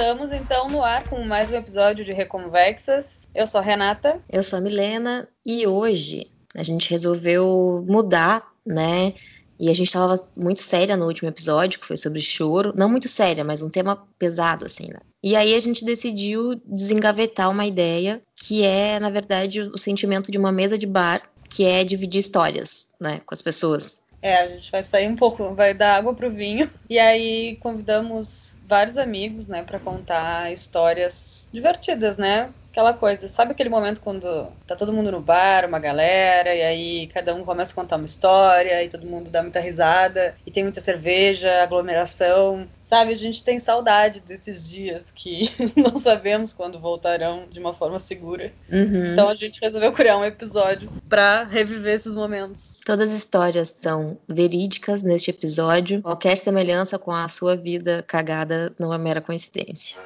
Estamos então no ar com mais um episódio de Reconvexas. Eu sou a Renata. Eu sou a Milena e hoje a gente resolveu mudar, né? E a gente estava muito séria no último episódio, que foi sobre choro. Não muito séria, mas um tema pesado, assim, né? E aí a gente decidiu desengavetar uma ideia que é, na verdade, o sentimento de uma mesa de bar, que é dividir histórias, né, com as pessoas. É, a gente vai sair um pouco, vai dar água pro vinho. E aí convidamos vários amigos, né, para contar histórias divertidas, né? Aquela coisa, sabe aquele momento quando tá todo mundo no bar, uma galera, e aí cada um começa a contar uma história, e todo mundo dá muita risada, e tem muita cerveja, aglomeração, sabe? A gente tem saudade desses dias que não sabemos quando voltarão de uma forma segura. Uhum. Então a gente resolveu criar um episódio para reviver esses momentos. Todas as histórias são verídicas neste episódio. Qualquer semelhança com a sua vida cagada não é mera coincidência.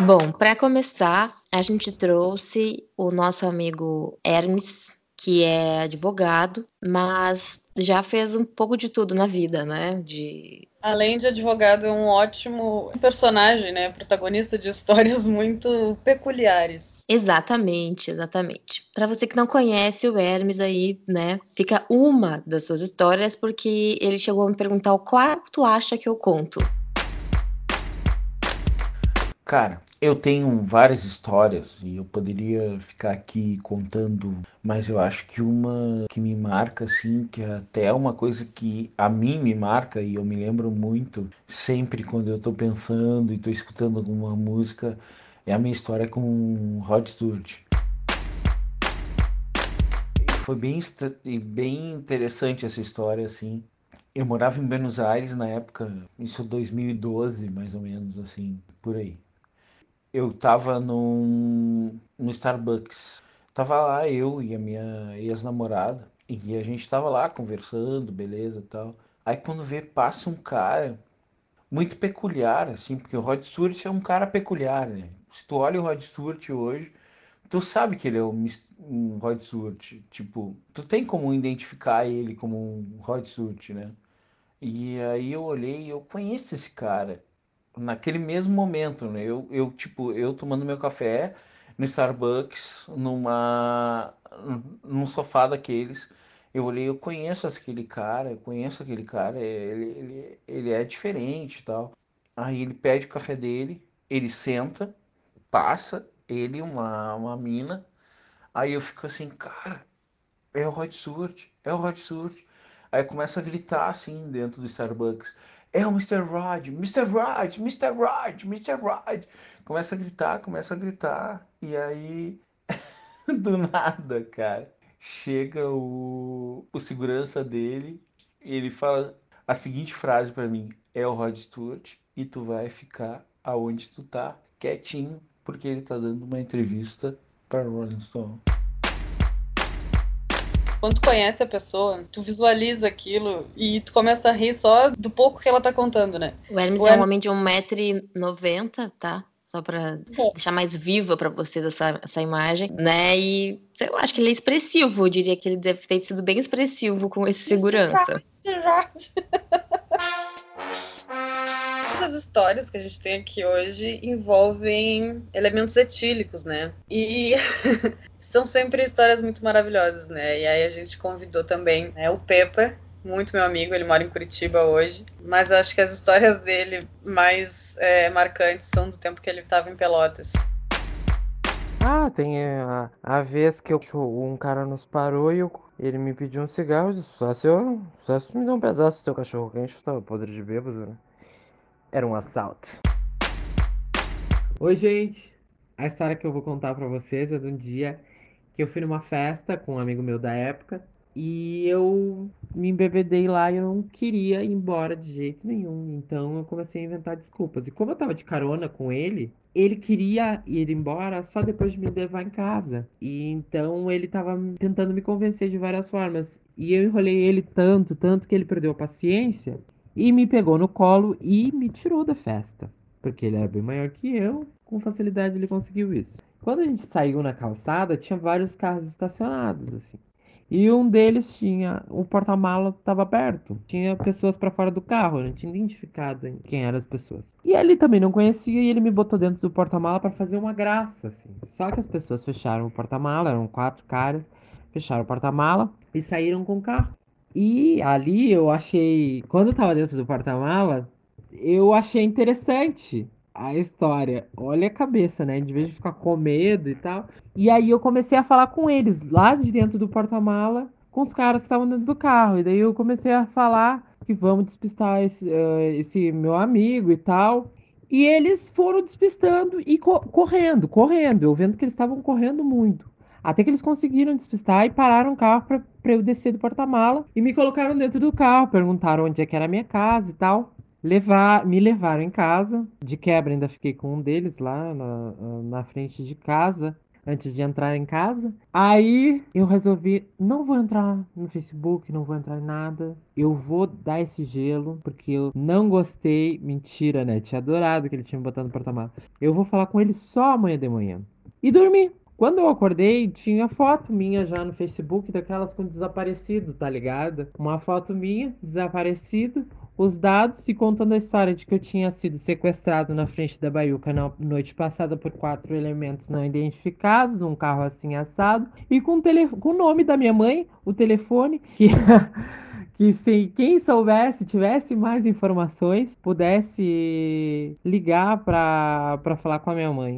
Bom, para começar, a gente trouxe o nosso amigo Hermes, que é advogado, mas já fez um pouco de tudo na vida, né? De Além de advogado, é um ótimo personagem, né? Protagonista de histórias muito peculiares. Exatamente, exatamente. Para você que não conhece o Hermes aí, né, fica uma das suas histórias porque ele chegou a me perguntar o qual tu acha que eu conto. Cara, eu tenho várias histórias e eu poderia ficar aqui contando, mas eu acho que uma que me marca, assim, que é uma coisa que a mim me marca e eu me lembro muito sempre quando eu tô pensando e tô escutando alguma música, é a minha história com Rod Stewart. Foi bem, bem interessante essa história, assim. Eu morava em Buenos Aires na época, isso 2012, mais ou menos, assim, por aí eu tava num, no Starbucks. Tava lá eu e a minha ex-namorada. E a gente tava lá conversando, beleza tal. Aí quando vê, passa um cara muito peculiar, assim, porque o Rod Stewart é um cara peculiar, né? Se tu olha o Rod Stewart hoje, tu sabe que ele é um, um Rod Stewart. Tipo, tu tem como identificar ele como um Rod Stewart, né? E aí eu olhei eu conheço esse cara naquele mesmo momento, né? Eu, eu, tipo, eu tomando meu café no Starbucks, numa, num sofá daqueles, eu olhei, eu conheço aquele cara, eu conheço aquele cara, ele, ele, ele é diferente e tal. Aí ele pede o café dele, ele senta, passa, ele uma, uma mina, aí eu fico assim, cara, é o Rod Stewart, é o Rod Stewart. Aí começa a gritar assim dentro do Starbucks é o Mr. Rod, Mr. Rod, Mr. Rod, Mr. Rod. Começa a gritar, começa a gritar. E aí, do nada, cara, chega o, o segurança dele. ele fala a seguinte frase para mim: É o Rod Stewart e tu vai ficar aonde tu tá, quietinho, porque ele tá dando uma entrevista para Rolling Stone. Quando tu conhece a pessoa, tu visualiza aquilo e tu começa a rir só do pouco que ela tá contando, né? O Hermes o é um homem de 1,90m, tá? Só pra é. deixar mais viva para vocês essa, essa imagem, né? E sei lá, acho que ele é expressivo. Eu diria que ele deve ter sido bem expressivo com esse segurança. As histórias que a gente tem aqui hoje envolvem elementos etílicos, né? E são sempre histórias muito maravilhosas, né? E aí a gente convidou também né, o Pepa, muito meu amigo, ele mora em Curitiba hoje, mas acho que as histórias dele mais é, marcantes são do tempo que ele estava em Pelotas. Ah, tem a, a vez que eu, um cara nos parou e eu, ele me pediu um cigarro. Só se eu. Só se tu me dá um pedaço do teu cachorro quente, eu tava podre de bêbado, né? Era um assalto. Oi, gente! A história que eu vou contar para vocês é de um dia eu fui numa festa com um amigo meu da época e eu me embebedei lá e eu não queria ir embora de jeito nenhum. Então eu comecei a inventar desculpas. E como eu tava de carona com ele, ele queria ir embora só depois de me levar em casa. E então ele tava tentando me convencer de várias formas. E eu enrolei ele tanto, tanto que ele perdeu a paciência e me pegou no colo e me tirou da festa. Porque ele era bem maior que eu, com facilidade ele conseguiu isso. Quando a gente saiu na calçada, tinha vários carros estacionados, assim. E um deles tinha. O porta-mala estava aberto. Tinha pessoas para fora do carro. Eu não tinha identificado quem eram as pessoas. E ele também não conhecia e ele me botou dentro do porta-mala para fazer uma graça, assim. Só que as pessoas fecharam o porta-mala, eram quatro caras, fecharam o porta-mala e saíram com o carro. E ali eu achei. Quando eu tava dentro do porta-mala, eu achei interessante a história. Olha a cabeça, né? De vez de ficar com medo e tal. E aí eu comecei a falar com eles, lá de dentro do porta-mala, com os caras que estavam dentro do carro. E daí eu comecei a falar que vamos despistar esse, uh, esse meu amigo e tal. E eles foram despistando e co correndo, correndo. Eu vendo que eles estavam correndo muito. Até que eles conseguiram despistar e pararam o carro para eu descer do porta-mala e me colocaram dentro do carro, perguntaram onde é que era a minha casa e tal. Levar, me levaram em casa. De quebra, ainda fiquei com um deles lá na, na frente de casa, antes de entrar em casa. Aí eu resolvi: não vou entrar no Facebook, não vou entrar em nada. Eu vou dar esse gelo, porque eu não gostei. Mentira, né? Tinha adorado que ele tinha me botado no porta-malas. Eu vou falar com ele só amanhã de manhã. E dormi. Quando eu acordei, tinha foto minha já no Facebook, daquelas com desaparecidos, tá ligado? Uma foto minha, desaparecido, os dados e contando a história de que eu tinha sido sequestrado na frente da Baiuca na noite passada por quatro elementos não identificados, um carro assim assado, e com, tele... com o nome da minha mãe, o telefone, que. que se quem soubesse, tivesse mais informações, pudesse ligar para falar com a minha mãe.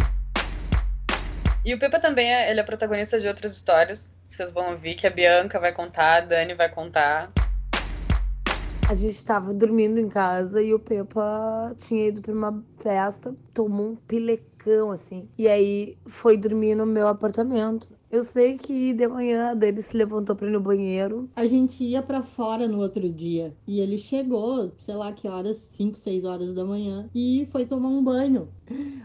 E o Pepa também é, ele é protagonista de outras histórias. Vocês vão ouvir que a Bianca vai contar, a Dani vai contar. A gente estava dormindo em casa e o Pepa tinha ido para uma festa, tomou um pilecão assim. E aí foi dormir no meu apartamento. Eu sei que de manhã dele se levantou para ir no banheiro. A gente ia para fora no outro dia e ele chegou, sei lá que horas, 5, 6 horas da manhã e foi tomar um banho.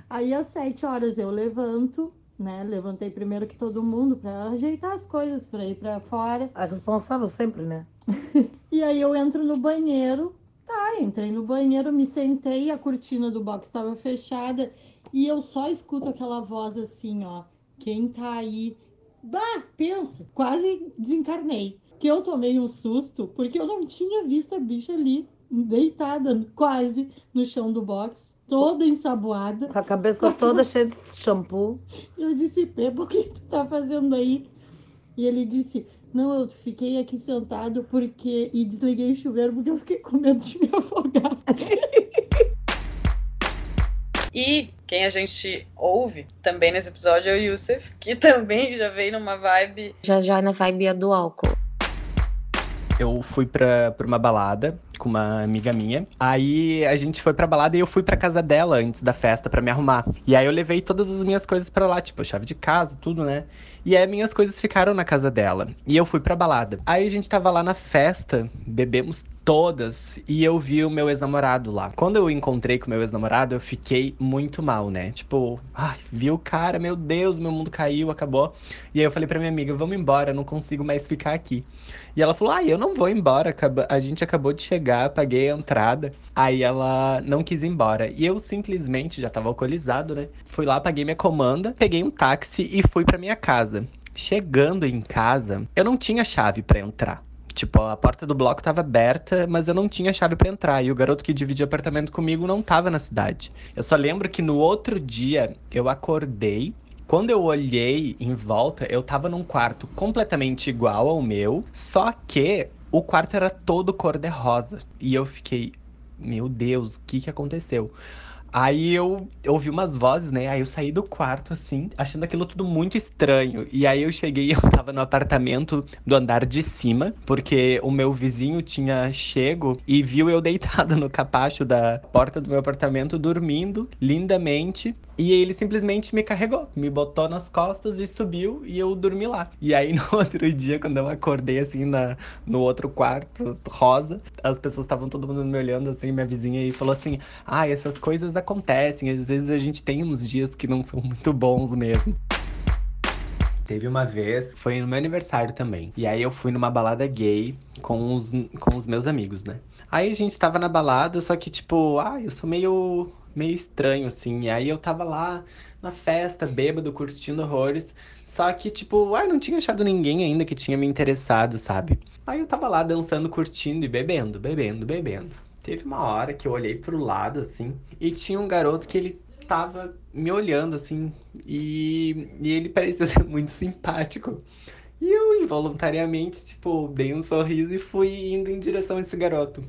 Aí às 7 horas eu levanto, né? Levantei primeiro que todo mundo para ajeitar as coisas para ir para fora. A responsável sempre, né? e aí eu entro no banheiro. Tá, entrei no banheiro, me sentei, a cortina do box estava fechada e eu só escuto aquela voz assim, ó. Quem tá aí? Bah, pensa, quase desencarnei. Que eu tomei um susto porque eu não tinha visto a bicha ali deitada quase no chão do box, toda ensaboada. Com a cabeça toda cheia de shampoo. Eu disse, Pepa, o que tu tá fazendo aí? E ele disse, não, eu fiquei aqui sentado porque. E desliguei o chuveiro porque eu fiquei com medo de me afogar. E quem a gente ouve também nesse episódio é o Yusuf, que também já veio numa vibe. Já já na vibe do álcool. Eu fui pra, pra uma balada com uma amiga minha. Aí a gente foi pra balada e eu fui pra casa dela antes da festa para me arrumar. E aí eu levei todas as minhas coisas para lá, tipo, chave de casa, tudo, né? E aí minhas coisas ficaram na casa dela. E eu fui pra balada. Aí a gente tava lá na festa, bebemos todas e eu vi o meu ex-namorado lá. Quando eu encontrei com o meu ex-namorado, eu fiquei muito mal, né? Tipo, ai, vi o cara, meu Deus, meu mundo caiu, acabou. E aí eu falei pra minha amiga, vamos embora, não consigo mais ficar aqui. E ela falou, ai, eu não vou embora, a gente acabou de chegar, paguei a entrada. Aí ela não quis ir embora. E eu simplesmente, já tava alcoolizado, né? Fui lá, paguei minha comanda, peguei um táxi e fui pra minha casa. Chegando em casa, eu não tinha chave para entrar. Tipo, a porta do bloco tava aberta, mas eu não tinha chave para entrar. E o garoto que dividia apartamento comigo não tava na cidade. Eu só lembro que no outro dia eu acordei. Quando eu olhei em volta, eu tava num quarto completamente igual ao meu, só que o quarto era todo cor-de-rosa. E eu fiquei, meu Deus, o que que aconteceu? Aí eu, ouvi umas vozes, né? Aí eu saí do quarto, assim, achando aquilo tudo muito estranho. E aí eu cheguei, eu tava no apartamento do andar de cima, porque o meu vizinho tinha chego e viu eu deitado no capacho da porta do meu apartamento, dormindo lindamente. E ele simplesmente me carregou, me botou nas costas e subiu e eu dormi lá. E aí no outro dia, quando eu acordei assim na, no outro quarto, rosa, as pessoas estavam todo mundo me olhando assim, minha vizinha, e falou assim: Ah, essas coisas acontecem, às vezes a gente tem uns dias que não são muito bons mesmo. Teve uma vez, foi no meu aniversário também. E aí eu fui numa balada gay com os, com os meus amigos, né? Aí a gente tava na balada, só que tipo, ah, eu sou meio meio estranho, assim. E aí eu tava lá na festa, bêbado, curtindo horrores. Só que, tipo, ai, não tinha achado ninguém ainda que tinha me interessado, sabe? Aí eu tava lá dançando, curtindo e bebendo, bebendo, bebendo. Teve uma hora que eu olhei pro lado, assim, e tinha um garoto que ele tava me olhando, assim, e, e ele parecia ser muito simpático. E eu, involuntariamente, tipo, dei um sorriso e fui indo em direção a esse garoto.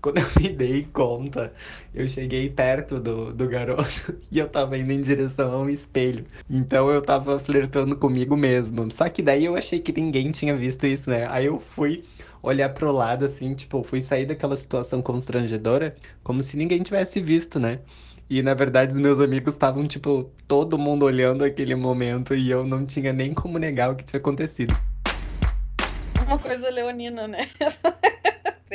Quando eu me dei conta, eu cheguei perto do, do garoto e eu tava indo em direção a um espelho. Então eu tava flertando comigo mesmo. Só que daí eu achei que ninguém tinha visto isso, né? Aí eu fui olhar pro lado, assim, tipo, fui sair daquela situação constrangedora, como se ninguém tivesse visto, né? E na verdade os meus amigos estavam, tipo, todo mundo olhando aquele momento e eu não tinha nem como negar o que tinha acontecido. Uma coisa leonina, né?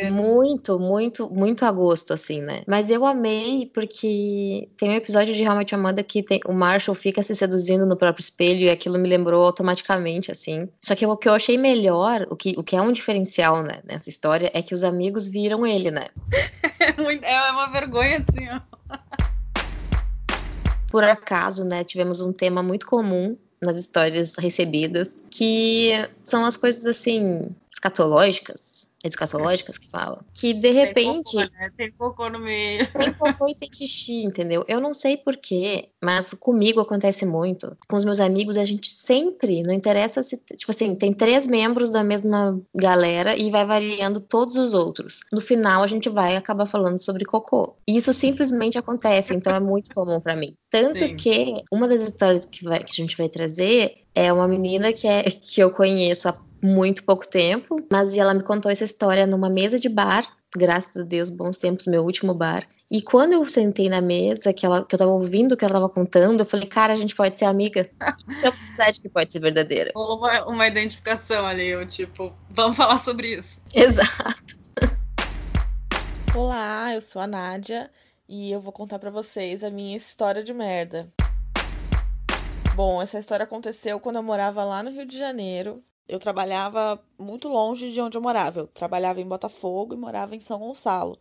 Muito, muito, muito a gosto, assim, né? Mas eu amei porque tem um episódio de Realmente Amanda que tem, o Marshall fica se seduzindo no próprio espelho e aquilo me lembrou automaticamente, assim. Só que o que eu achei melhor, o que, o que é um diferencial, né, nessa história, é que os amigos viram ele, né? É, muito, é uma vergonha, assim, ó. Por acaso, né, tivemos um tema muito comum nas histórias recebidas, que são as coisas, assim, escatológicas, escatológicas que falam, que de repente. Tem cocô, né? tem cocô no meio. Tem cocô e tem xixi, entendeu? Eu não sei porquê, mas comigo acontece muito. Com os meus amigos, a gente sempre, não interessa se. Tipo assim, tem três membros da mesma galera e vai variando todos os outros. No final, a gente vai acabar falando sobre cocô. E isso simplesmente acontece, então é muito comum para mim. Tanto Sim. que uma das histórias que, vai, que a gente vai trazer é uma menina que, é, que eu conheço há muito pouco tempo, mas ela me contou essa história numa mesa de bar. Graças a Deus, bons tempos, meu último bar. E quando eu sentei na mesa, que, ela, que eu tava ouvindo o que ela tava contando, eu falei, cara, a gente pode ser amiga. Isso é uma que pode ser verdadeira. Ou uma, uma identificação ali, eu tipo, vamos falar sobre isso. Exato. Olá, eu sou a Nádia e eu vou contar pra vocês a minha história de merda. Bom, essa história aconteceu quando eu morava lá no Rio de Janeiro. Eu trabalhava muito longe de onde eu morava. Eu trabalhava em Botafogo e morava em São Gonçalo.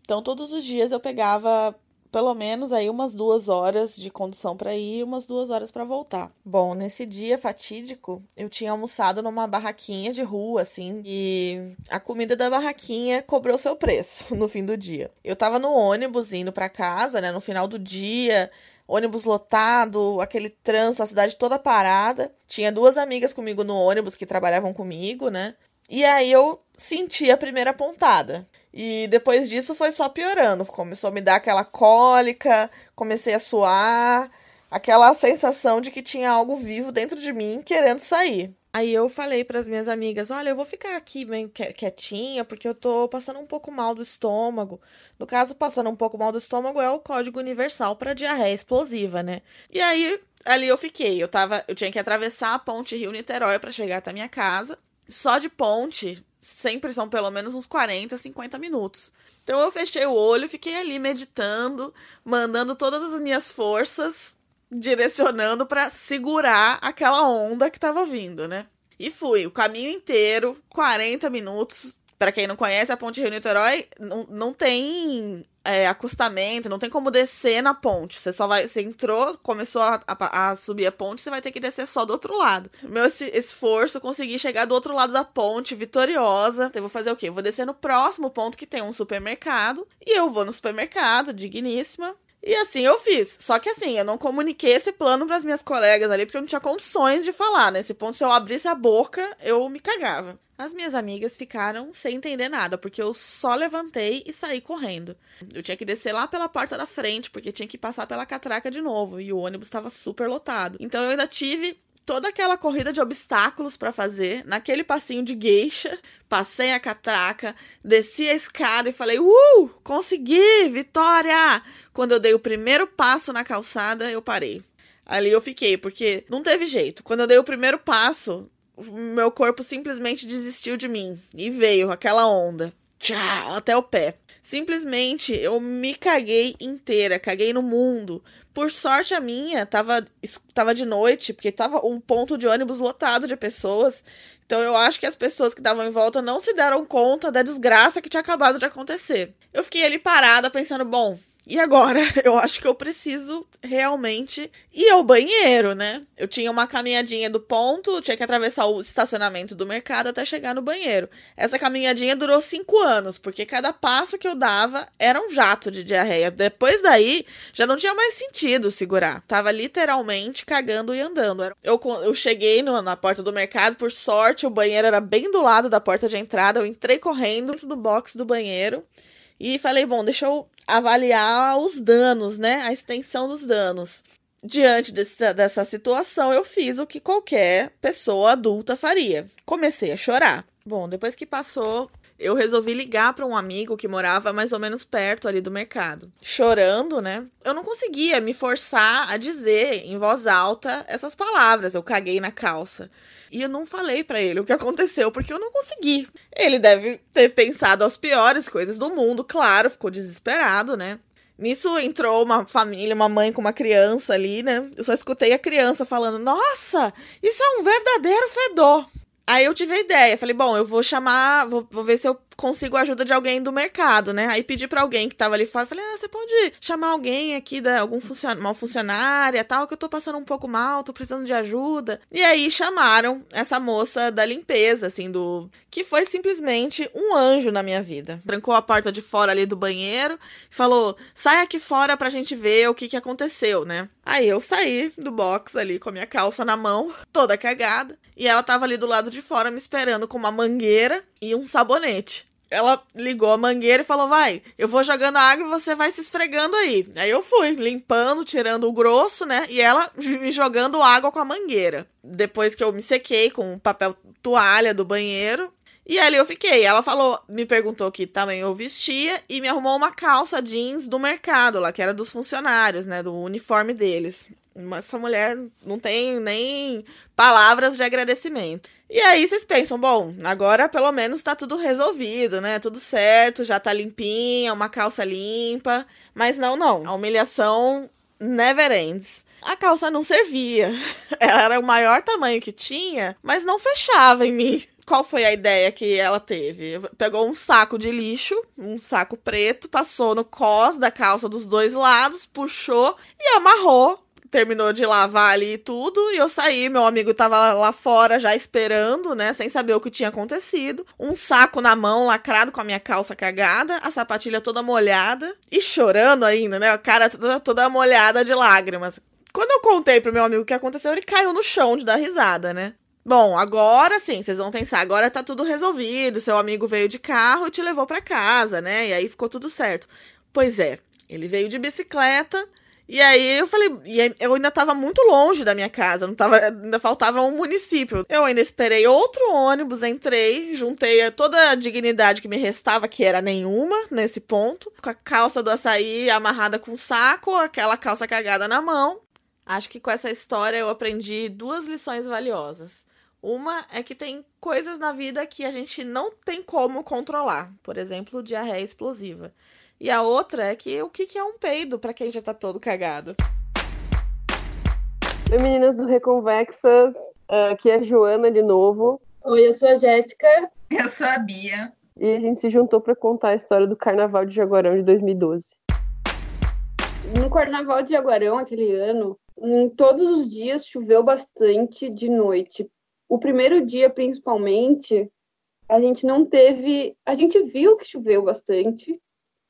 Então, todos os dias eu pegava pelo menos aí umas duas horas de condução para ir e umas duas horas para voltar. Bom, nesse dia fatídico, eu tinha almoçado numa barraquinha de rua, assim, e a comida da barraquinha cobrou seu preço no fim do dia. Eu tava no ônibus indo para casa, né, no final do dia, ônibus lotado, aquele trânsito, a cidade toda parada. Tinha duas amigas comigo no ônibus que trabalhavam comigo, né? E aí eu senti a primeira pontada. E depois disso foi só piorando. Começou a me dar aquela cólica, comecei a suar, aquela sensação de que tinha algo vivo dentro de mim querendo sair. Aí eu falei para as minhas amigas: olha, eu vou ficar aqui bem quietinha, porque eu tô passando um pouco mal do estômago. No caso, passando um pouco mal do estômago é o código universal para diarreia explosiva, né? E aí ali eu fiquei. Eu tava, eu tinha que atravessar a ponte Rio-Niterói para chegar até minha casa. Só de ponte, sempre são pelo menos uns 40, 50 minutos. Então eu fechei o olho, fiquei ali meditando, mandando todas as minhas forças direcionando para segurar aquela onda que tava vindo, né? E fui o caminho inteiro, 40 minutos. Para quem não conhece, a Ponte Rio-Niterói não, não tem é, acostamento, não tem como descer na ponte. Você só vai. Você entrou, começou a, a, a, subir a ponte, você vai ter que descer só do outro lado. Meu esforço, consegui chegar do outro lado da ponte, vitoriosa. Então, eu vou fazer o quê? Eu vou descer no próximo ponto que tem um supermercado. E eu vou no supermercado, digníssima. E assim eu fiz. Só que assim, eu não comuniquei esse plano para as minhas colegas ali, porque eu não tinha condições de falar. Nesse ponto, se eu abrisse a boca, eu me cagava. As minhas amigas ficaram sem entender nada, porque eu só levantei e saí correndo. Eu tinha que descer lá pela porta da frente, porque tinha que passar pela catraca de novo, e o ônibus estava super lotado. Então eu ainda tive toda aquela corrida de obstáculos para fazer, naquele passinho de gueixa, passei a catraca, desci a escada e falei: "Uh, consegui, vitória!". Quando eu dei o primeiro passo na calçada, eu parei. Ali eu fiquei, porque não teve jeito. Quando eu dei o primeiro passo, meu corpo simplesmente desistiu de mim e veio aquela onda. Tchau, até o pé. Simplesmente eu me caguei inteira, caguei no mundo. Por sorte a minha, tava, tava de noite, porque tava um ponto de ônibus lotado de pessoas. Então eu acho que as pessoas que estavam em volta não se deram conta da desgraça que tinha acabado de acontecer. Eu fiquei ali parada pensando, bom, E agora, eu acho que eu preciso realmente ir ao banheiro, né? Eu tinha uma caminhadinha do ponto, tinha que atravessar o estacionamento do mercado até chegar no banheiro. Essa caminhadinha durou cinco anos, porque cada passo que eu dava era um jato de diarreia. Depois daí, já não tinha mais sentido segurar. Tava literalmente cagando e andando. Eu, eu cheguei no, na porta do mercado, por sorte, o banheiro era bem do lado da porta de entrada. Eu entrei correndo no box do banheiro. E falei, bom, deixa eu avaliar os danos, né? A extensão dos danos. Diante desse, dessa situação, eu fiz o que qualquer pessoa adulta faria. Comecei a chorar. Bom, depois que passou, eu resolvi ligar para um amigo que morava mais ou menos perto ali do mercado. Chorando, né? Eu não conseguia me forçar a dizer em voz alta essas palavras. Eu caguei na calça. E eu não falei para ele o que aconteceu, porque eu não consegui. Ele deve ter pensado as piores coisas do mundo, claro, ficou desesperado, né? Nisso entrou uma família, uma mãe com uma criança ali, né? Eu só escutei a criança falando: Nossa, isso é um verdadeiro fedor. Aí eu tive a ideia, falei, bom, eu vou chamar, vou, vou ver se eu consigo a ajuda de alguém do mercado, né? Aí pedi para alguém que tava ali fora, falei, ah, você pode chamar alguém aqui, da, algum funcion uma funcionária, tal, que eu tô passando um pouco mal, tô precisando de ajuda. E aí chamaram essa moça da limpeza, assim, do... Que foi simplesmente um anjo na minha vida. Trancou a porta de fora ali do banheiro, falou, sai aqui fora pra gente ver o que que aconteceu, né? Aí eu saí do box ali com a minha calça na mão, toda cagada. E ela tava ali do lado de fora me esperando com uma mangueira e um sabonete. Ela ligou a mangueira e falou: Vai, eu vou jogando água e você vai se esfregando aí. Aí eu fui, limpando, tirando o grosso, né? E ela me jogando água com a mangueira. Depois que eu me sequei com papel toalha do banheiro, e ali eu fiquei. Ela falou, me perguntou que também eu vestia e me arrumou uma calça jeans do mercado lá, que era dos funcionários, né, do uniforme deles. Essa mulher não tem nem palavras de agradecimento. E aí vocês pensam, bom, agora pelo menos tá tudo resolvido, né? Tudo certo, já tá limpinha, uma calça limpa. Mas não, não. A humilhação never ends. A calça não servia. Ela era o maior tamanho que tinha, mas não fechava em mim qual foi a ideia que ela teve? Pegou um saco de lixo, um saco preto, passou no cos da calça dos dois lados, puxou e amarrou. Terminou de lavar ali tudo e eu saí. Meu amigo tava lá fora já esperando, né? Sem saber o que tinha acontecido. Um saco na mão, lacrado com a minha calça cagada, a sapatilha toda molhada e chorando ainda, né? A cara toda, toda molhada de lágrimas. Quando eu contei pro meu amigo o que aconteceu, ele caiu no chão de dar risada, né? Bom, agora sim, vocês vão pensar, agora tá tudo resolvido, seu amigo veio de carro e te levou para casa, né? E aí ficou tudo certo. Pois é, ele veio de bicicleta e aí eu falei, e eu ainda tava muito longe da minha casa, não tava, ainda faltava um município. Eu ainda esperei outro ônibus, entrei, juntei toda a dignidade que me restava, que era nenhuma nesse ponto, com a calça do açaí amarrada com saco, aquela calça cagada na mão. Acho que com essa história eu aprendi duas lições valiosas. Uma é que tem coisas na vida que a gente não tem como controlar, por exemplo, diarreia explosiva. E a outra é que o que é um peido para quem já tá todo cagado. Oi meninas do Reconvexas, aqui é a Joana de novo. Oi, eu sou a Jéssica. Eu sou a Bia. E a gente se juntou para contar a história do Carnaval de Jaguarão de 2012. No Carnaval de Jaguarão, aquele ano, em todos os dias choveu bastante de noite, o primeiro dia, principalmente, a gente não teve. A gente viu que choveu bastante,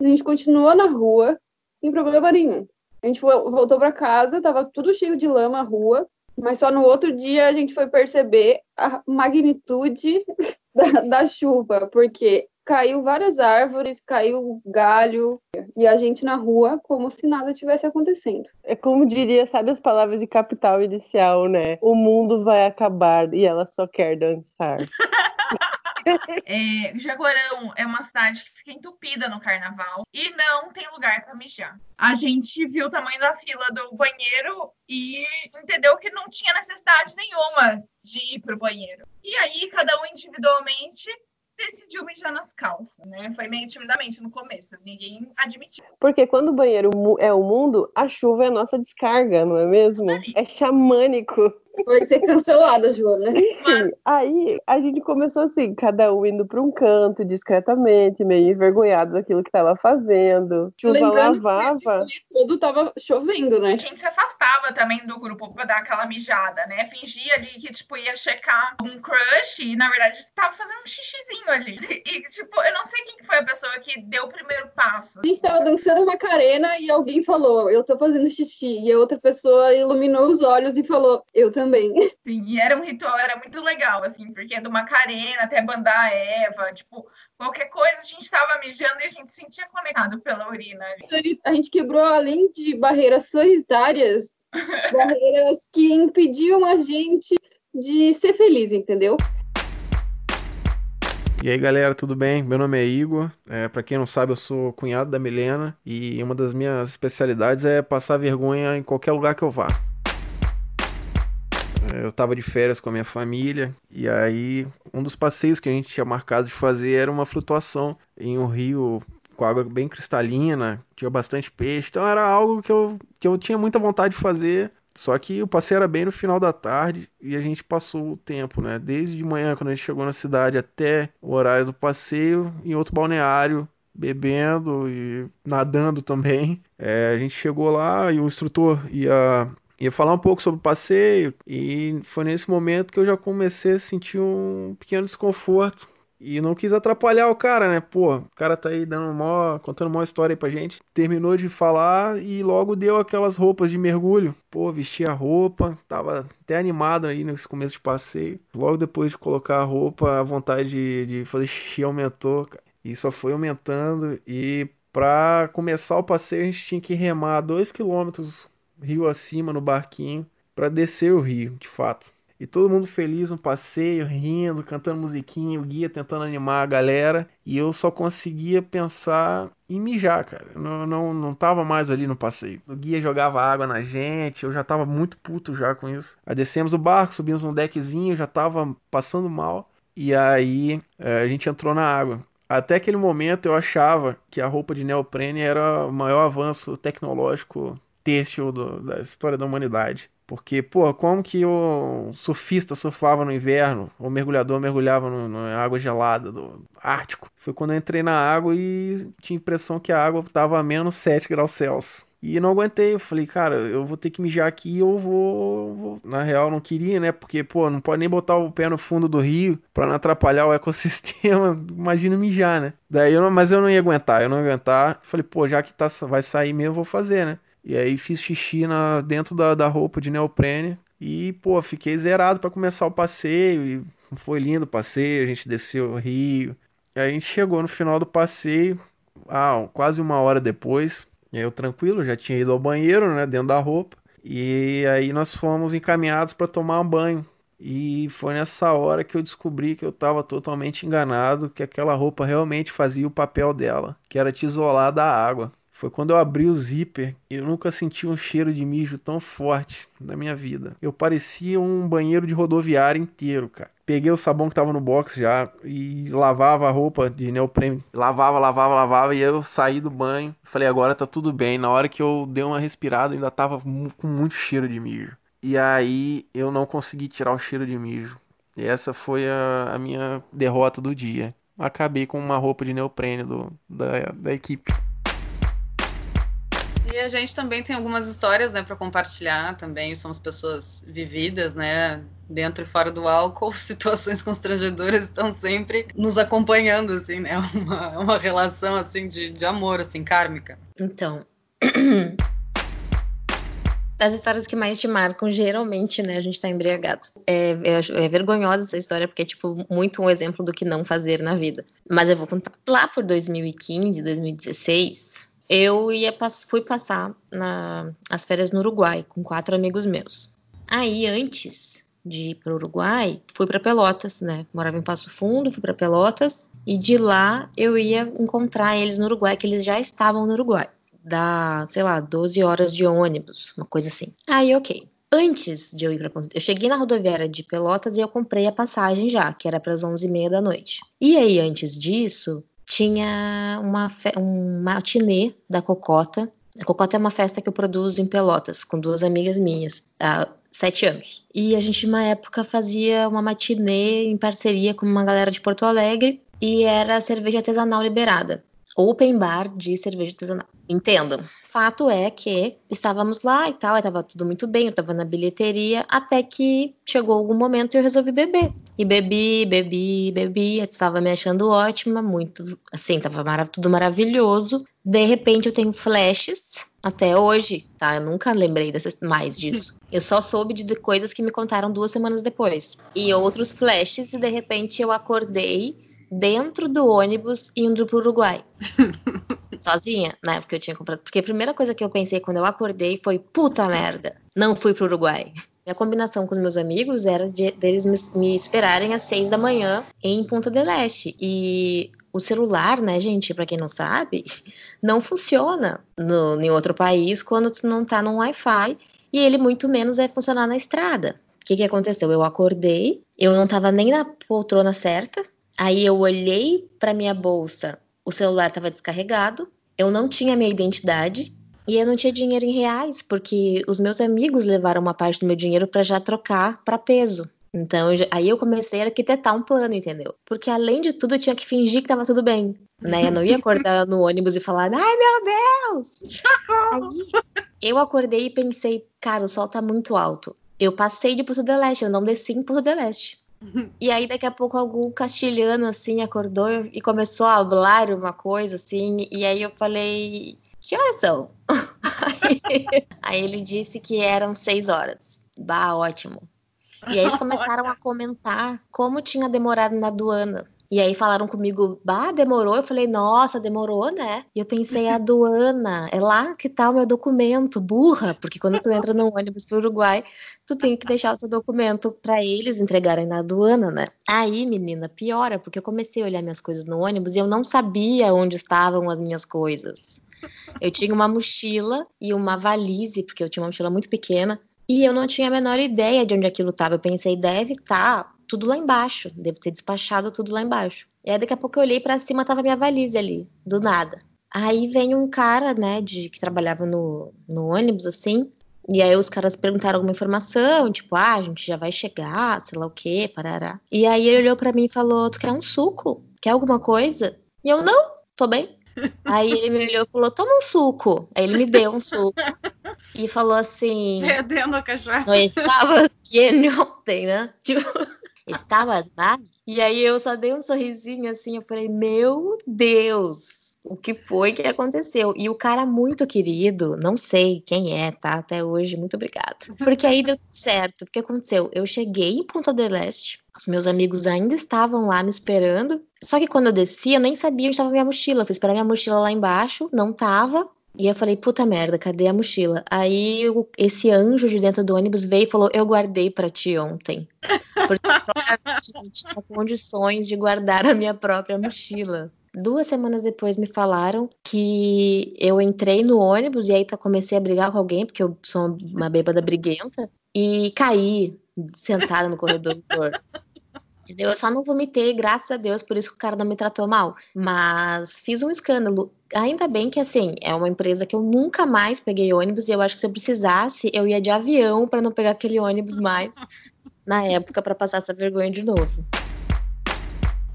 a gente continuou na rua, sem problema nenhum. A gente voltou para casa, tava tudo cheio de lama a rua, mas só no outro dia a gente foi perceber a magnitude da, da chuva, porque caiu várias árvores, caiu galho, e a gente na rua como se nada tivesse acontecendo. É como diria, sabe as palavras de capital inicial, né? O mundo vai acabar e ela só quer dançar. É, Jaguarão é uma cidade que fica entupida no carnaval e não tem lugar para mijar. A gente viu o tamanho da fila do banheiro e entendeu que não tinha necessidade nenhuma de ir para o banheiro. E aí, cada um individualmente decidiu mijar nas calças, né? Foi meio timidamente no começo, ninguém admitiu. Porque quando o banheiro é o mundo, a chuva é a nossa descarga, não é mesmo? É xamânico. Vai ser cancelada, Joana. Enfim, aí a gente começou assim, cada um indo para um canto discretamente, meio envergonhado daquilo que estava fazendo. Chuva Lembrando lavava. todo tava chovendo, né? A gente se afastava também do grupo pra dar aquela mijada, né? Fingia ali que, tipo, ia checar um crush e, na verdade, tava fazendo um xixizinho ali. E, tipo, eu não sei quem foi a pessoa que deu o primeiro passo. A gente tava dançando Macarena e alguém falou, eu tô fazendo xixi. E a outra pessoa iluminou os olhos e falou, eu também. Sim, e era um ritual, era muito legal, assim, porque do Macarena até bandar a Eva, tipo, qualquer coisa a gente tava mijando e a gente se sentia conectado pela urina. A gente quebrou, além de barreiras sanitárias, barreiras que impediam a gente de ser feliz, entendeu? E aí galera, tudo bem? Meu nome é Igor. É, para quem não sabe, eu sou cunhado da Milena e uma das minhas especialidades é passar vergonha em qualquer lugar que eu vá. Eu tava de férias com a minha família e aí um dos passeios que a gente tinha marcado de fazer era uma flutuação em um rio com água bem cristalina, tinha bastante peixe, então era algo que eu, que eu tinha muita vontade de fazer. Só que o passeio era bem no final da tarde e a gente passou o tempo, né? Desde de manhã, quando a gente chegou na cidade, até o horário do passeio, em outro balneário, bebendo e nadando também. É, a gente chegou lá e o instrutor ia, ia falar um pouco sobre o passeio, e foi nesse momento que eu já comecei a sentir um pequeno desconforto. E não quis atrapalhar o cara, né? Pô, o cara tá aí dando mó, contando uma história aí pra gente. Terminou de falar e logo deu aquelas roupas de mergulho. Pô, vesti a roupa, tava até animado aí nesse começo de passeio. Logo depois de colocar a roupa, a vontade de, de fazer xixi aumentou, cara. E só foi aumentando. E pra começar o passeio, a gente tinha que remar dois quilômetros rio acima no barquinho pra descer o rio, de fato. E todo mundo feliz no passeio, rindo, cantando musiquinha, o guia tentando animar a galera. E eu só conseguia pensar em mijar, cara. Não, não, não tava mais ali no passeio. O guia jogava água na gente, eu já tava muito puto já com isso. Aí descemos o barco, subimos um deckzinho, já tava passando mal. E aí eh, a gente entrou na água. Até aquele momento eu achava que a roupa de neoprene era o maior avanço tecnológico têxtil do- da história da humanidade. Porque, pô, como que o surfista surfava no inverno, o mergulhador mergulhava na água gelada do Ártico? Foi quando eu entrei na água e tinha a impressão que a água estava a menos 7 graus Celsius. E não aguentei, eu falei, cara, eu vou ter que mijar aqui ou vou, vou- Na real, não queria, né? Porque, pô, não pode nem botar o pé no fundo do rio pra não atrapalhar o ecossistema. Imagina mijar, né? Daí eu não, mas eu não ia aguentar, eu não ia aguentar. Falei, pô, já que tá, vai sair mesmo, eu vou fazer, né? E aí fiz xixi na, dentro da, da roupa de neoprene. E, pô, fiquei zerado pra começar o passeio. E foi lindo o passeio, a gente desceu o rio. E a gente chegou no final do passeio, ah, quase uma hora depois. E eu tranquilo, já tinha ido ao banheiro, né, dentro da roupa. E aí nós fomos encaminhados para tomar um banho. E foi nessa hora que eu descobri que eu estava totalmente enganado, que aquela roupa realmente fazia o papel dela, que era te isolar da água. Foi quando eu abri o zíper eu nunca senti um cheiro de mijo tão forte na minha vida. Eu parecia um banheiro de rodoviária inteiro, cara. Peguei o sabão que tava no box já e lavava a roupa de neoprene. Lavava, lavava, lavava e eu saí do banho. Falei, agora tá tudo bem. Na hora que eu dei uma respirada, ainda tava com muito cheiro de mijo. E aí eu não consegui tirar o cheiro de mijo. E essa foi a, a minha derrota do dia. Acabei com uma roupa de neoprene do, da, da equipe. E a gente também tem algumas histórias, né, para compartilhar também. Somos pessoas vividas, né, dentro e fora do álcool. Situações constrangedoras estão sempre nos acompanhando, assim, né? Uma, uma relação, assim, de, de amor, assim, kármica. Então. As histórias que mais te marcam, geralmente, né, a gente tá embriagado. É, acho- é vergonhosa essa história, porque é, tipo, muito um exemplo do que não fazer na vida. Mas eu vou contar. Lá por 2015, 2016, eu ia fui passar na, as férias no Uruguai com quatro amigos meus. Aí, antes de ir pro Uruguai, fui para Pelotas, né? Morava em Passo Fundo, fui para Pelotas. E de lá eu ia encontrar eles no Uruguai, que eles já estavam no Uruguai. Dá, sei lá, 12 horas de ônibus, uma coisa assim. Aí, ok. Antes de eu ir Ponte, eu cheguei na rodoviária de Pelotas e eu comprei a passagem já, que era para as 11h30 da noite. E aí, antes disso, tinha uma um matinê da Cocota. A Cocota é uma festa que eu produzo em Pelotas, com duas amigas minhas. A sete anos. E a gente, uma época, fazia uma matinê em parceria com uma galera de Porto Alegre e era cerveja artesanal liberada. Open bar de cerveja artesanal. Entendam. Fato é que estávamos lá e tal, estava tudo muito bem, eu estava na bilheteria, até que chegou algum momento e eu resolvi beber. E bebi, bebi, bebi, estava me achando ótima, muito, assim, estava marav tudo maravilhoso. De repente eu tenho flashes, até hoje, tá? Eu nunca lembrei dessas, mais disso. Eu só soube de coisas que me contaram duas semanas depois. E outros flashes, e de repente eu acordei dentro do ônibus indo pro Uruguai. Sozinha, na época eu tinha comprado. Porque a primeira coisa que eu pensei quando eu acordei foi: puta merda, não fui pro Uruguai. Minha combinação com os meus amigos era de deles me, me esperarem às seis da manhã em Punta del Este. E o celular, né, gente, para quem não sabe, não funciona no, em outro país quando tu não tá no Wi-Fi. E ele muito menos vai funcionar na estrada. O que, que aconteceu? Eu acordei, eu não tava nem na poltrona certa. Aí eu olhei para minha bolsa, o celular estava descarregado, eu não tinha minha identidade e eu não tinha dinheiro em reais, porque os meus amigos levaram uma parte do meu dinheiro para já trocar para peso. Então, aí eu comecei a arquitetar um plano, entendeu? Porque além de tudo, eu tinha que fingir que tava tudo bem. Né? Eu não ia acordar no ônibus e falar, ai meu Deus! Eu acordei e pensei, cara, o sol tá muito alto. Eu passei de Porto do Leste, eu não desci em Porto do Leste. E aí, daqui a pouco, algum castilhano, assim, acordou e começou a falar uma coisa, assim. E aí eu falei, que horas são? aí, ele disse que eram seis horas. Bah, ótimo. E aí eles começaram a comentar como tinha demorado na aduana. E aí falaram comigo, bah, demorou? Eu falei, nossa, demorou, né? E eu pensei, aduana, é lá que tá o meu documento, burra, porque quando tu entra no ônibus pro Uruguai, tu tem que deixar o teu documento para eles entregarem na aduana, né? Aí, menina, piora, porque eu comecei a olhar minhas coisas no ônibus e eu não sabia onde estavam as minhas coisas. Eu tinha uma mochila e uma valise, porque eu tinha uma mochila muito pequena, e eu não tinha a menor ideia de onde aquilo estava. Eu pensei, deve estar tá tudo lá embaixo, devo ter despachado tudo lá embaixo. E aí daqui a pouco eu olhei para cima, tava minha valise ali, do nada. Aí vem um cara, né, de que trabalhava no, no ônibus, assim, e aí os caras perguntaram alguma informação, tipo, ah, a gente já vai chegar, sei lá o quê, parará. E aí ele olhou para mim e falou, tu quer um suco? Quer alguma coisa? E eu, não, tô bem. Aí ele me olhou e falou: toma um suco. Aí ele me deu um suco. E falou assim. Perdendo a cachaça. Eu estava ontem, né? Tipo, estavas mal? E aí eu só dei um sorrisinho assim. Eu falei: Meu Deus o que foi que aconteceu. E o cara muito querido, não sei quem é, tá? Até hoje, muito obrigada. Porque aí deu tudo certo. O que aconteceu? Eu cheguei em Ponta del Este, os meus amigos ainda estavam lá me esperando. Só que quando eu desci, eu nem sabia onde estava minha mochila. Eu fui esperar minha mochila lá embaixo, não tava. E eu falei, puta merda, cadê a mochila? Aí esse anjo de dentro do ônibus veio e falou: Eu guardei para ti ontem. Porque eu não tinha condições de guardar a minha própria mochila. Duas semanas depois me falaram que eu entrei no ônibus e aí tá, comecei a brigar com alguém, porque eu sou uma bêbada briguenta, e caí sentada no corredor. Entendeu? Eu só não vomitei, graças a Deus, por isso que o cara não me tratou mal. Mas fiz um escândalo. Ainda bem que, assim, é uma empresa que eu nunca mais peguei ônibus e eu acho que se eu precisasse, eu ia de avião para não pegar aquele ônibus mais na época para passar essa vergonha de novo.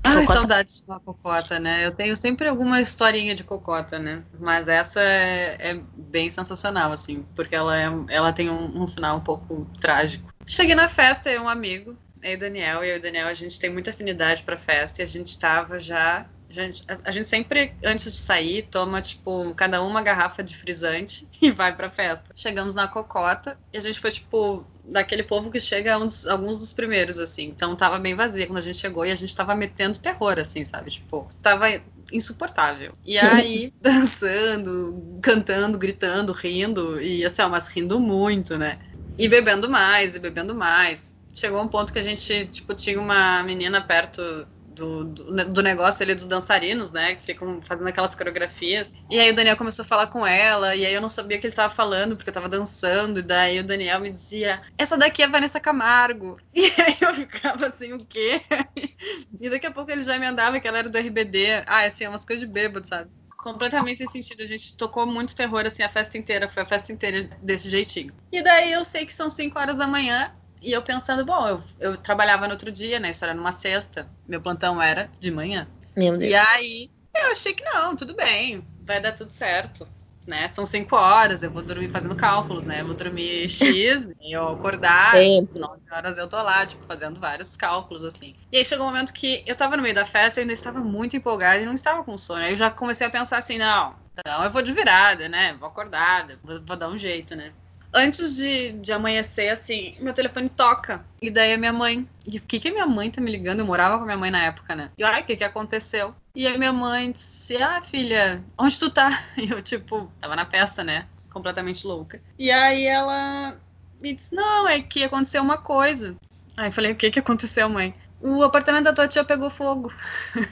Ai, cocota... saudades de uma cocota, né? Eu tenho sempre alguma historinha de cocota, né? Mas essa é, é bem sensacional, assim, porque ela, é, ela tem um, um, final um pouco trágico. Cheguei na festa, e um amigo, eu e o Daniel, e eu e o Daniel, a gente tem muita afinidade pra festa, e a gente tava já Gente, a, gente sempre, antes de sair, toma, tipo, cada uma garrafa de frisante e vai pra festa. Chegamos na cocota e a gente foi, tipo, daquele povo que chega uns, alguns dos primeiros, assim. Então tava bem vazia quando a gente chegou e a gente tava metendo terror, assim, sabe? Tipo, tava insuportável. E aí, dançando, cantando, gritando, rindo, e assim, ó, mas rindo muito, né? E bebendo mais, e bebendo mais. Chegou um ponto que a gente, tipo, tinha uma menina perto do, do, do, negócio ali dos dançarinos, né? Que ficam fazendo aquelas coreografias. E aí o Daniel começou a falar com ela, e aí eu não sabia o que ele tava falando, porque eu tava dançando, e daí o Daniel me dizia, essa daqui é Vanessa Camargo. E aí eu ficava assim, o quê? E daqui a pouco ele já me andava que ela era do RBD. Ah, assim, é umas coisas de bêbado, sabe? completamente sem sentido. A gente tocou muito terror, assim, a festa inteira. Foi a festa inteira desse jeitinho. E daí eu sei que são 5 horas da manhã. E eu pensando, bom, eu, eu trabalhava no outro dia, né? Isso era numa sexta. Meu plantão era de manhã. Meu Deus. E aí eu achei que não, tudo bem, vai dar tudo certo. Né? São cinco horas, eu vou dormir fazendo cálculos, né? Eu vou dormir X, e eu acordar, Tempo. nove horas eu tô lá, tipo, fazendo vários cálculos, assim. E aí chegou um momento que eu tava no meio da festa, eu ainda estava muito empolgada e não estava com sono. Aí eu já comecei a pensar assim, não, então eu vou de virada, né? Vou acordada, vou, vou dar um jeito, né? Antes de, de amanhecer, assim, meu telefone toca. E daí a minha mãe. E o que que a minha mãe tá me ligando? Eu morava com a minha mãe na época, né? E ai, o que que aconteceu? E aí minha mãe disse: Ah, filha, onde tu tá? E eu, tipo, tava na festa, né? Completamente louca. E aí ela me disse: Não, é que aconteceu uma coisa. Aí eu falei: O que que aconteceu, mãe? O apartamento da tua tia pegou fogo.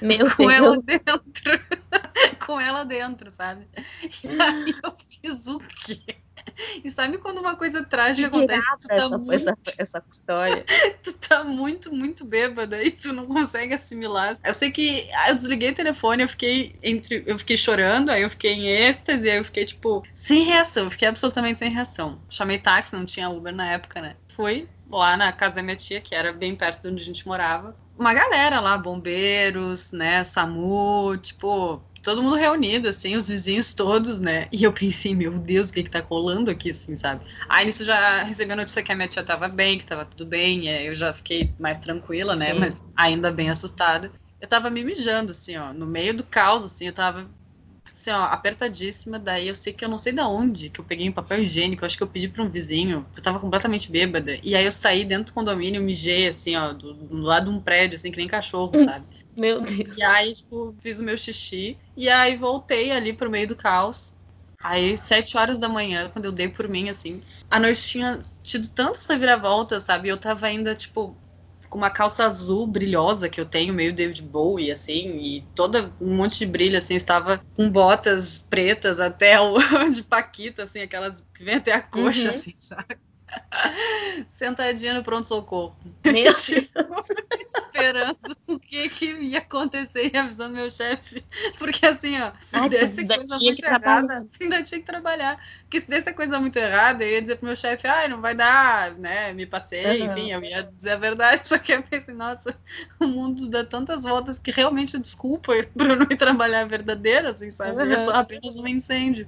Meu com ela dentro. com ela dentro, sabe? E aí eu fiz o quê? E sabe quando uma coisa trágica Que acontece? Tu tá, essa, muito, essa, essa história. tu tá muito, muito bêbada e tu não consegue assimilar. Eu sei que ah, eu desliguei o telefone, eu fiquei entre. Eu fiquei chorando, aí eu fiquei em êxtase, aí eu fiquei, tipo, sem reação. Eu fiquei absolutamente sem reação. Chamei táxi, não tinha Uber na época, né? Fui lá na casa da minha tia, que era bem perto de onde a gente morava. Uma galera lá, bombeiros, né? SAMU, tipo, todo mundo reunido, assim, os vizinhos todos, né? E eu pensei, meu Deus, o que que tá colando aqui, assim, sabe? Aí nisso já recebi a notícia que a minha tia tava bem, que tava tudo bem, e eu já fiquei mais tranquila, né? Sim. Mas ainda bem assustada. Eu tava me mijando, assim, ó, no meio do caos, assim, eu tava assim, ó, apertadíssima. Daí eu sei que eu não sei da onde que eu peguei um papel higiênico. Eu acho que eu pedi pra um vizinho. Eu tava completamente bêbada. E aí eu saí dentro do condomínio, mijei, assim, ó, do, do lado de um prédio, assim, que nem cachorro, sabe? Meu Deus. E aí, tipo, fiz o meu xixi. E aí voltei ali pro meio do caos. Aí, sete horas da manhã, quando eu dei por mim, assim, a noite tinha tido tantas reviravoltas, sabe? Eu tava ainda, tipo, com uma calça azul brilhosa que eu tenho, meio David Bowie, assim, e toda um monte de brilho, assim, estava com botas pretas até o de Paquita, assim, aquelas que vem até a coxa, Uhum. assim, sabe? Sentadinha no pronto-socorro. Deus. Esperando que que ia acontecer e avisando meu chefe. Porque assim, ó, se Ai, desse ainda coisa muito errada, ainda tinha que trabalhar. Porque se desse coisa muito errada, eu ia dizer pro meu chefe, ai, não vai dar, né? Me passei, Aham. enfim, eu ia dizer a verdade. Só que eu pensei, nossa, o mundo dá tantas voltas que realmente desculpa pra eu não ir trabalhar verdadeiro, assim, sabe? É só apenas um incêndio.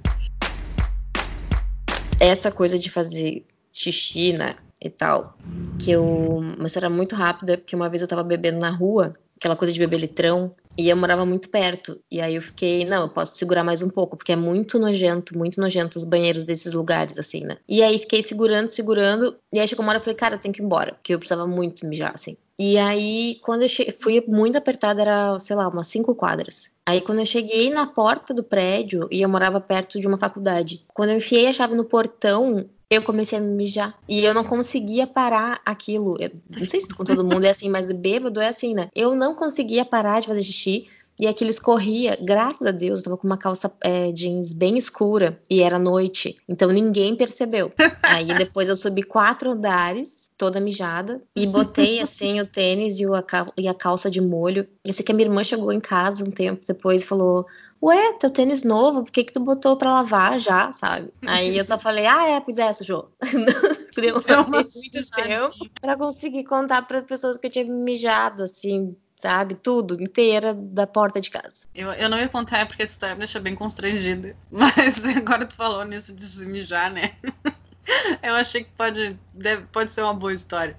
essa coisa de fazer xixi, né, e tal, que eu, uma história muito rápida, porque uma vez eu tava bebendo na rua, aquela coisa de beber litrão, e eu morava muito perto, e aí eu fiquei, não, eu posso segurar mais um pouco, porque é muito nojento, muito nojento os banheiros desses lugares, assim, né, e aí fiquei segurando, segurando, e aí chegou uma hora eu falei, cara, eu tenho que ir embora, porque eu precisava muito mijar, assim, e aí, quando eu cheguei, fui muito apertada, era, sei lá, umas cinco quadras. Aí, quando eu cheguei na porta do prédio, e eu morava perto de uma faculdade, quando eu enfiei a chave no portão, eu comecei a me mijar. E eu não conseguia parar aquilo. Eu não sei se com todo mundo é assim, mas bêbado é assim, né? Eu não conseguia parar de fazer xixi. E aquilo escorria, graças a Deus, eu tava com uma calça é, jeans bem escura e era noite, então ninguém percebeu. Aí depois eu subi quatro andares, toda mijada, e botei assim o tênis e, o, a, e a calça de molho. Eu sei que a minha irmã chegou em casa um tempo depois e falou: Ué, teu tênis novo, por que, que tu botou pra lavar já, sabe? Aí eu só falei: Ah, é, pois é, sujou. Uma muito tempo pra conseguir contar pras pessoas que eu tinha mijado, assim, sabe? Tudo, inteira da porta de casa. Eu, eu não ia contar porque essa história me deixa bem constrangida. Mas agora tu falou nisso de se mijar, né? Eu achei que pode, deve- pode ser uma boa história.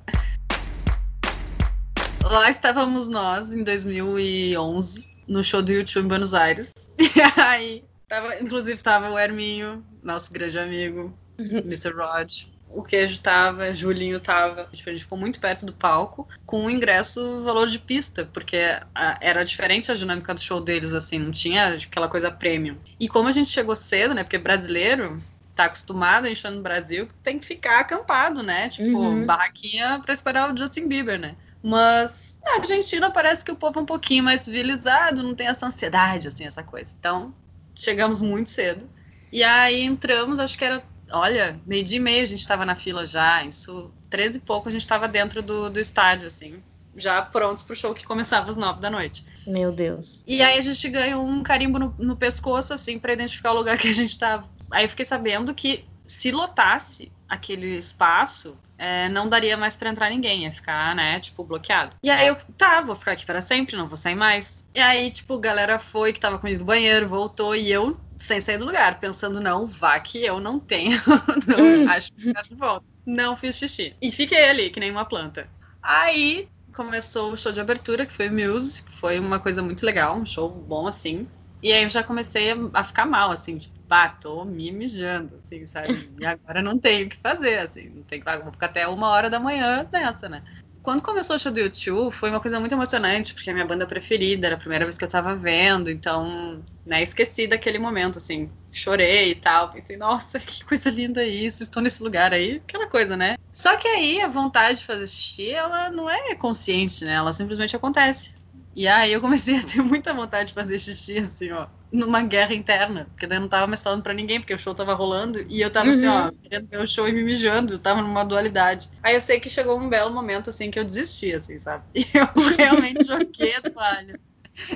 Lá estávamos nós, em 2011, no show do YouTube em Buenos Aires. E aí, tava, inclusive tava o Herminho, nosso grande amigo, Mr. Rod. O queijo tava, Julinho tava. Tipo, a gente ficou muito perto do palco, com o ingresso valor de pista, porque a- era diferente a dinâmica do show deles, assim, não tinha aquela coisa premium. E como a gente chegou cedo, né? Porque brasileiro tá acostumado a encher no Brasil, tem que ficar acampado, né? Tipo, Uhum. barraquinha pra esperar o Justin Bieber, né? Mas na Argentina parece que o povo é um pouquinho mais civilizado, não tem essa ansiedade, assim, essa coisa. Então, chegamos muito cedo. E aí entramos, acho que era, olha, meio dia e meia a gente estava na fila já, isso, 13 e pouco a gente estava dentro do, do estádio, assim. já prontos pro show que começava às nove da noite. Meu Deus. E aí a gente ganhou um carimbo no, no pescoço, assim, para identificar o lugar que a gente tava. Aí eu fiquei sabendo que se lotasse aquele espaço, é, não daria mais para entrar ninguém, ia ficar, né, tipo, bloqueado. E aí eu, tá, vou ficar aqui para sempre, não vou sair mais. E aí, tipo, a galera foi que tava comigo no banheiro, voltou, e eu, sem sair do lugar, pensando, não, vá que eu não tenho, não acho que de volta. Não fiz xixi. E fiquei ali, que nem uma planta. Aí começou o show de abertura, que foi Muse, que foi uma coisa muito legal, um show bom assim. E aí eu já comecei a ficar mal, assim, tipo, pá, tô me mijando, assim, sabe? E agora não tenho o que fazer, assim, não tem que vou ficar até uma hora da manhã nessa, né? Quando começou o show do YouTube, foi uma coisa muito emocionante, porque a minha banda preferida, era a primeira vez que eu tava vendo, então, né, esqueci daquele momento, assim, chorei e tal, pensei, nossa, que coisa linda isso, estou nesse lugar aí, aquela coisa, né? Só que aí a vontade de fazer xixi, ela não é consciente, né? Ela simplesmente acontece. E aí eu comecei a ter muita vontade de fazer xixi, assim, ó, numa guerra interna. Porque daí eu não tava mais falando pra ninguém, porque o show tava rolando. E eu tava assim, ó, Uhum. querendo ver o show e me mijando. Eu tava numa dualidade. Aí eu sei que chegou um belo momento, assim, que eu desisti, assim, sabe? E eu realmente joguei a toalha.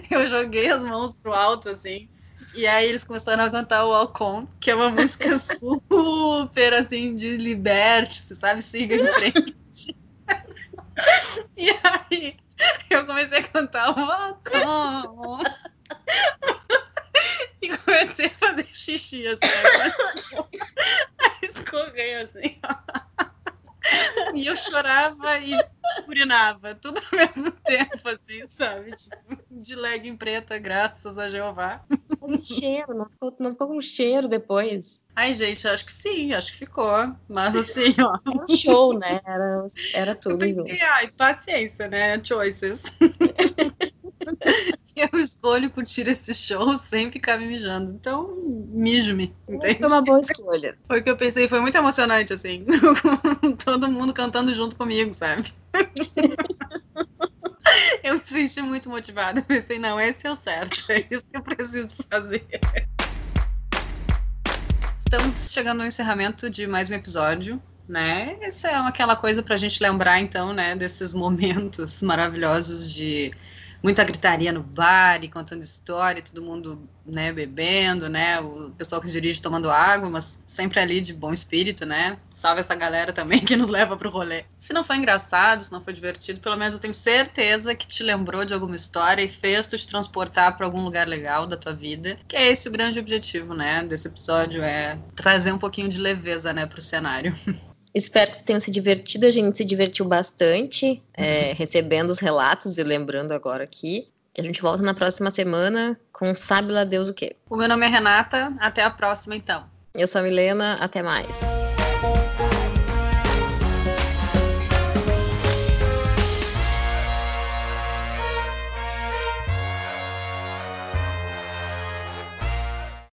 Eu joguei as mãos pro alto, assim. E aí eles começaram a cantar o Alcon, que é uma música super, assim, de liberte-se, sabe? Siga em frente. E aí eu comecei a cantar o Alcon. E comecei a fazer xixi, assim. A escorrer, assim. E eu chorava e urinava, tudo ao mesmo tempo, assim, sabe? Tipo, de legging preta, graças a Jeová. Que cheiro, não ficou, não ficou com cheiro depois. Ai, gente, acho que sim, acho que ficou. Mas assim, ó. Era um show, né? Era, era tudo. Pensei, ai, paciência, né? Choices. eu escolho curtir esse show sem ficar me mijando. Então, mijo-me, entende? Foi uma boa escolha. Foi o que eu pensei, foi muito emocionante, assim. Todo mundo cantando junto comigo, sabe? eu me senti muito motivada. Pensei, não, esse é o certo, é isso que eu preciso fazer. Estamos chegando ao encerramento de mais um episódio, né? Essa é aquela coisa pra gente lembrar, então, né, desses momentos maravilhosos de muita gritaria no bar e contando história, todo mundo, né, bebendo, né, o pessoal que dirige tomando água, mas sempre ali de bom espírito, né? Salve essa galera também que nos leva pro rolê. Se não foi engraçado, se não foi divertido, pelo menos eu tenho certeza que te lembrou de alguma história e fez tu te transportar para algum lugar legal da tua vida, que é esse o grande objetivo, né, desse episódio é trazer um pouquinho de leveza, né, pro cenário. Espero que vocês tenham se divertido. A gente se divertiu bastante é, recebendo os relatos e lembrando agora aqui. A gente volta na próxima semana com Sabe lá Deus o quê. O meu nome é Renata, até a próxima então. Eu sou a Milena, até mais.